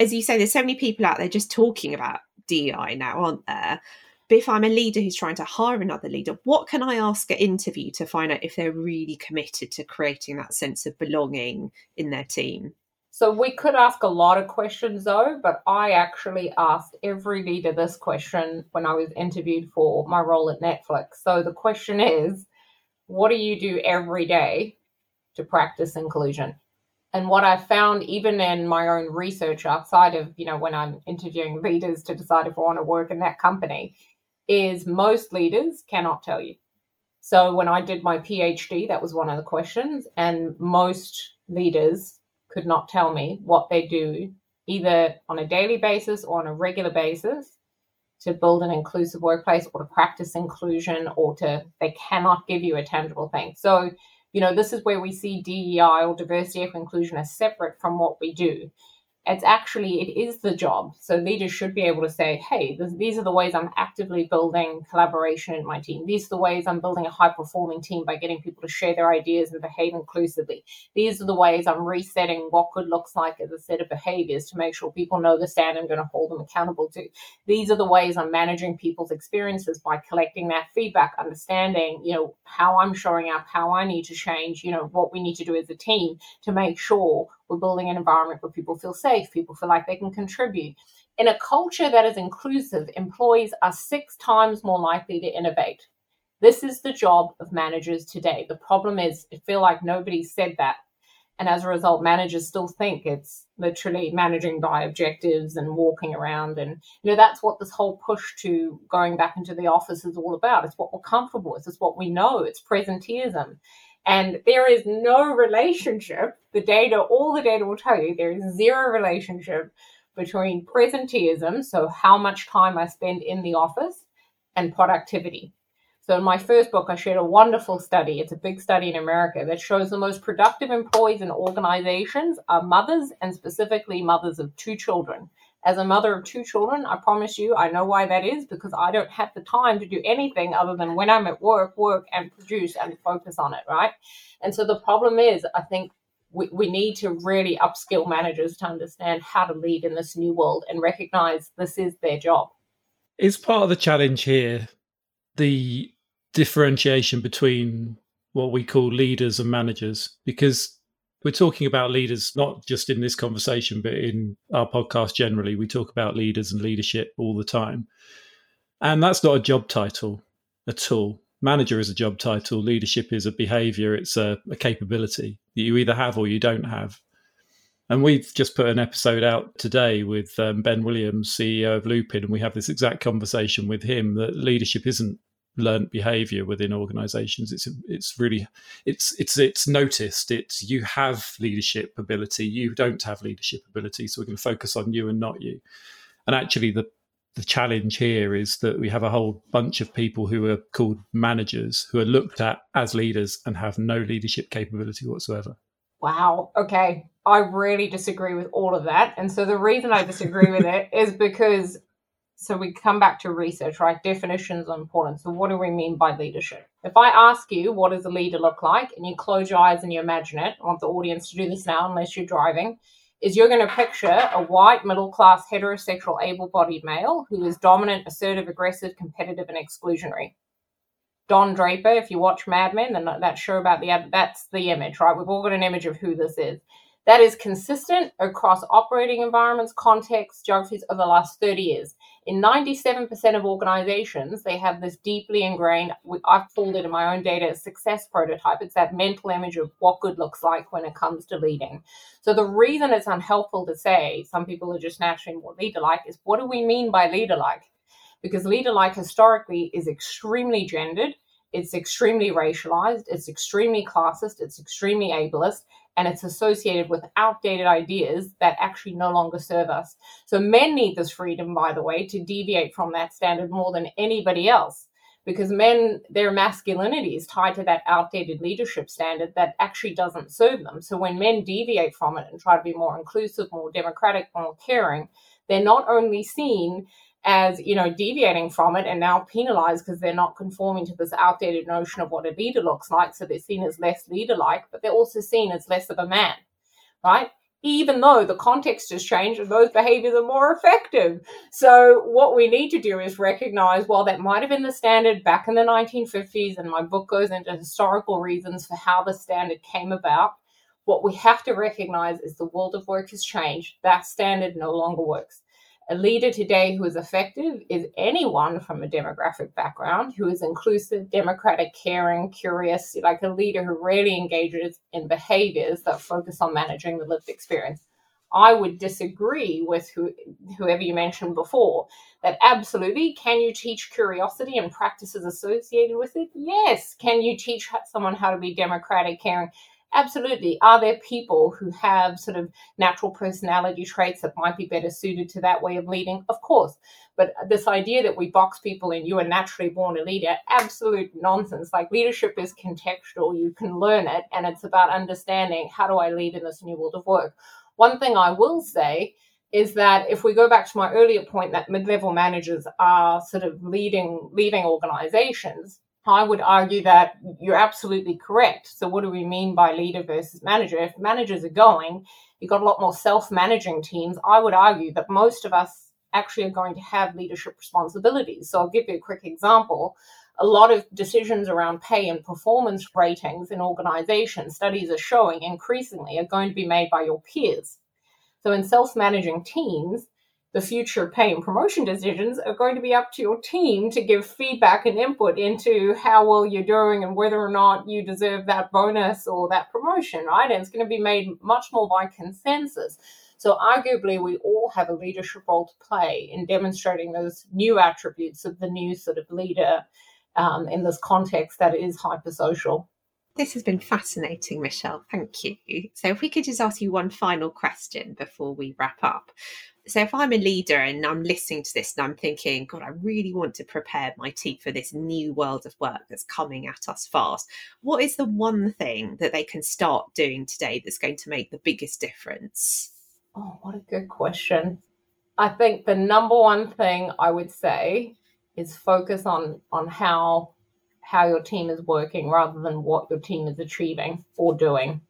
As you say, there's so many people out there just talking about DI now, aren't there? If I'm a leader who's trying to hire another leader, what can I ask at interview to find out if they're really committed to creating that sense of belonging in their team? So we could ask a lot of questions though, but I actually asked every leader this question when I was interviewed for my role at Netflix. So the question is, what do you do every day to practice inclusion? And what I found, even in my own research outside of, you know, when I'm interviewing leaders to decide if I want to work in that company, is most leaders cannot tell you. So when I did my PhD, that was one of the questions, and most leaders could not tell me what they do either on a daily basis or on a regular basis to build an inclusive workplace or to practice inclusion or to they cannot give you a tangible thing. So, you know, this is where we see DEI or diversity, equity, inclusion as separate from what we do it's actually it is the job. So leaders should be able to say hey this, these are the ways i'm actively building collaboration in my team. These are the ways i'm building a high performing team by getting people to share their ideas and behave inclusively. These are the ways i'm resetting what good looks like as a set of behaviors to make sure people know the stand i'm going to hold them accountable to. These are the ways i'm managing people's experiences by collecting that feedback understanding you know how i'm showing up how i need to change you know what we need to do as a team to make sure we're building an environment where people feel safe, people feel like they can contribute. In a culture that is inclusive, employees are six times more likely to innovate. This is the job of managers today. The problem is, I feel like nobody said that. And as a result, managers still think it's literally managing by objectives and walking around. And, you know, that's what this whole push to going back into the office is all about. It's what we're comfortable with, it's what we know, it's presenteeism. And there is no relationship. The data, all the data will tell you there is zero relationship between presenteeism, so how much time I spend in the office, and productivity. So in my first book, I shared a wonderful study. It's a big study in America that shows the most productive employees in organizations are mothers and specifically mothers of two children as a mother of two children, I promise you, I know why that is because I don't have the time to do anything other than when I'm at work, work and produce and focus on it, right? And so the problem is, I think we, we need to really upskill managers to understand how to lead in this new world and recognize this is their job. Is part of the challenge here the differentiation between what we call leaders and managers? Because we're talking about leaders not just in this conversation but in our podcast generally. We talk about leaders and leadership all the time. And that's not a job title at all. Manager is a job title. Leadership is a behavior. It's a, a capability that you either have or you don't have. And we've just put an episode out today with um, ben williams ceo of lupin and we have this exact conversation with him that leadership isn't learned behavior within organizations it's it's really it's it's it's noticed it's you have leadership ability you don't have leadership ability so we're going to focus on you and not you. And actually the the challenge here is that we have a whole bunch of people who are called managers who are looked at as leaders and have no leadership capability whatsoever. Wow okay. I really disagree with all of that. And so the reason i disagree with it is because so we come back to research, right? Definitions are important. So what do we mean by leadership? If I ask you what does a leader look like, and you close your eyes and you imagine it, I want the audience to do this now, unless you're driving, is you're going to picture a white, middle class, heterosexual, able bodied male who is dominant, assertive, aggressive, competitive, and exclusionary. Don Draper, if you watch Mad Men, and that show about the that's the image, right? We've all got an image of who this is. That is consistent across operating environments, contexts, geographies over the last 30 years. In 97% of organizations, they have this deeply ingrained, I've called it in my own data, success prototype. It's that mental image of what good looks like when it comes to leading. So the reason it's unhelpful to say some people are just naturally more leader like is what do we mean by leader like? Because leader like historically is extremely gendered, it's extremely racialized, it's extremely classist, it's extremely ableist, and it's associated with outdated ideas that actually no longer serve us. So men need this freedom, by the way, to deviate from that standard more than anybody else. Because men, their masculinity is tied to that outdated leadership standard that actually doesn't serve them. So when men deviate from it and try to be more inclusive, more democratic, more caring, they're not only seen as you know deviating from it and now penalized because they're not conforming to this outdated notion of what a leader looks like. So they're seen as less leader like but they're also seen as less of a man right? Even though the context has changed and those behaviors are more effective. So what we need to do is recognize while that might have been the standard back in the 1950s and my book goes into historical reasons for how the standard came about what we have to recognize is the world of work has changed. That standard no longer works a leader today who is effective is anyone from a demographic background who is inclusive, democratic, caring, curious, like a leader who really engages in behaviors that focus on managing the lived experience. I would disagree with who, whoever you mentioned before that absolutely can you teach curiosity and practices associated with it? Yes. Can you teach someone how to be democratic, caring? Absolutely. Are there people who have sort of natural personality traits that might be better suited to that way of leading? Of course. But this idea that we box people in, you are naturally born a leader, absolute nonsense. Like leadership is contextual, you can learn it, and it's about understanding how do I lead in this new world of work. One thing I will say is that if we go back to my earlier point that mid-level managers are sort of leading leading organizations, I would argue that you're absolutely correct. So, what do we mean by leader versus manager? If managers are going, you've got a lot more self managing teams. I would argue that most of us actually are going to have leadership responsibilities. So, I'll give you a quick example. A lot of decisions around pay and performance ratings in organizations, studies are showing increasingly, are going to be made by your peers. So, in self managing teams, the future pay and promotion decisions are going to be up to your team to give feedback and input into how well you're doing and whether or not you deserve that bonus or that promotion, right? And it's going to be made much more by consensus. So, arguably, we all have a leadership role to play in demonstrating those new attributes of the new sort of leader um, in this context that is hypersocial. This has been fascinating, Michelle. Thank you. So, if we could just ask you one final question before we wrap up so if I'm a leader and I'm listening to this and I'm thinking, God, I really want to prepare my team for this new world of work that's coming at us fast, what is the one thing that they can start doing today that's going to make the biggest difference? Oh, what a good question. I think the number one thing I would say is focus on on how how your team is working rather than what your team is achieving or doing.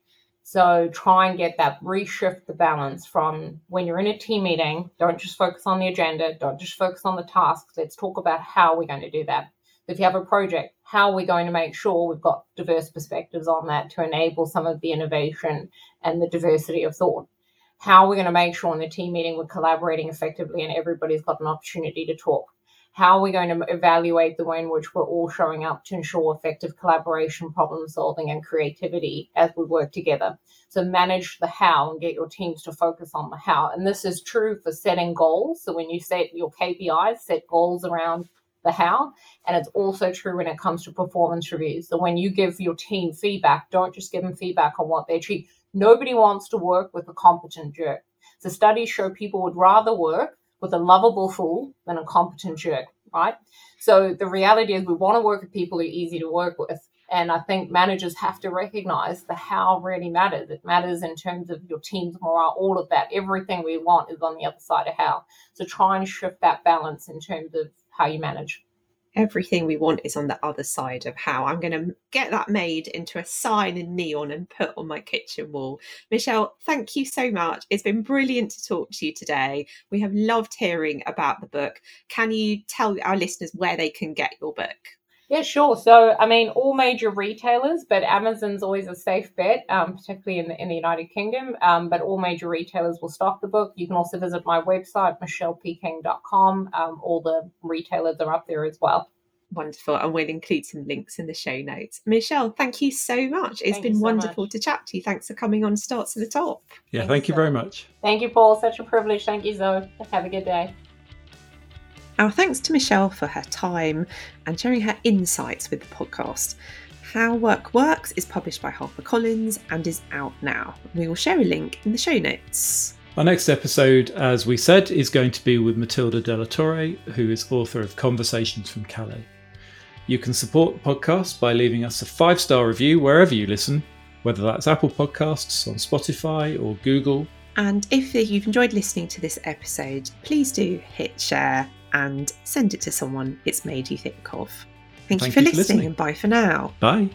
So try and get that reshift the balance from when you're in a team meeting, don't just focus on the agenda, don't just focus on the tasks. Let's talk about how we're going to do that. If you have a project, how are we going to make sure we've got diverse perspectives on that to enable some of the innovation and the diversity of thought? How are we going to make sure in the team meeting we're collaborating effectively and everybody's got an opportunity to talk? How are we going to evaluate the way in which we're all showing up to ensure effective collaboration, problem solving, and creativity as we work together? So, manage the how and get your teams to focus on the how. And this is true for setting goals. So, when you set your KPIs, set goals around the how. And it's also true when it comes to performance reviews. So, when you give your team feedback, don't just give them feedback on what they achieve. Nobody wants to work with a competent jerk. So, studies show people would rather work with a lovable fool than a competent jerk, right? So the reality is we want to work with people who are easy to work with. And I think managers have to recognize the how really matters. It matters in terms of your team's morale, all of that. Everything we want is on the other side of how. So try and shift that balance in terms of how you manage everything we want is on the other side of how I'm going to get that made into a sign in neon and put on my kitchen wall. Michelle, thank you so much. It's been brilliant to talk to you today. We have loved hearing about the book. Can you tell our listeners where they can get your book? Yeah, sure. So, I mean, all major retailers, but Amazon's always a safe bet, um, particularly in the, in the United Kingdom. Um, but all major retailers will stock the book. You can also visit my website, michellepking.com. Um, all the retailers are up there as well. Wonderful. And we'll include some links in the show notes. Michelle, thank you so much. It's Thank been so wonderful much. to chat to you. Thanks for coming on Starts At The Top. Yeah, Thanks, thank you Zoe. very much. Thank you, Paul. Such a privilege. Thank you, Zoe. Have a good day. Our thanks to Michelle for her time and sharing her insights with the podcast. How Work Works is published by HarperCollins and is out now. We will share a link in the show notes. Our next episode, as we said, is going to be with Matilda Della Torre, who is author of Conversations from Calais. You can support the podcast by leaving us a five star review wherever you listen, whether that's Apple Podcasts, on Spotify, or Google. And if you've enjoyed listening to this episode, please do hit share and send it to someone it's made you think of. Thank, Thank you you for for listening listening. and bye for now. Bye.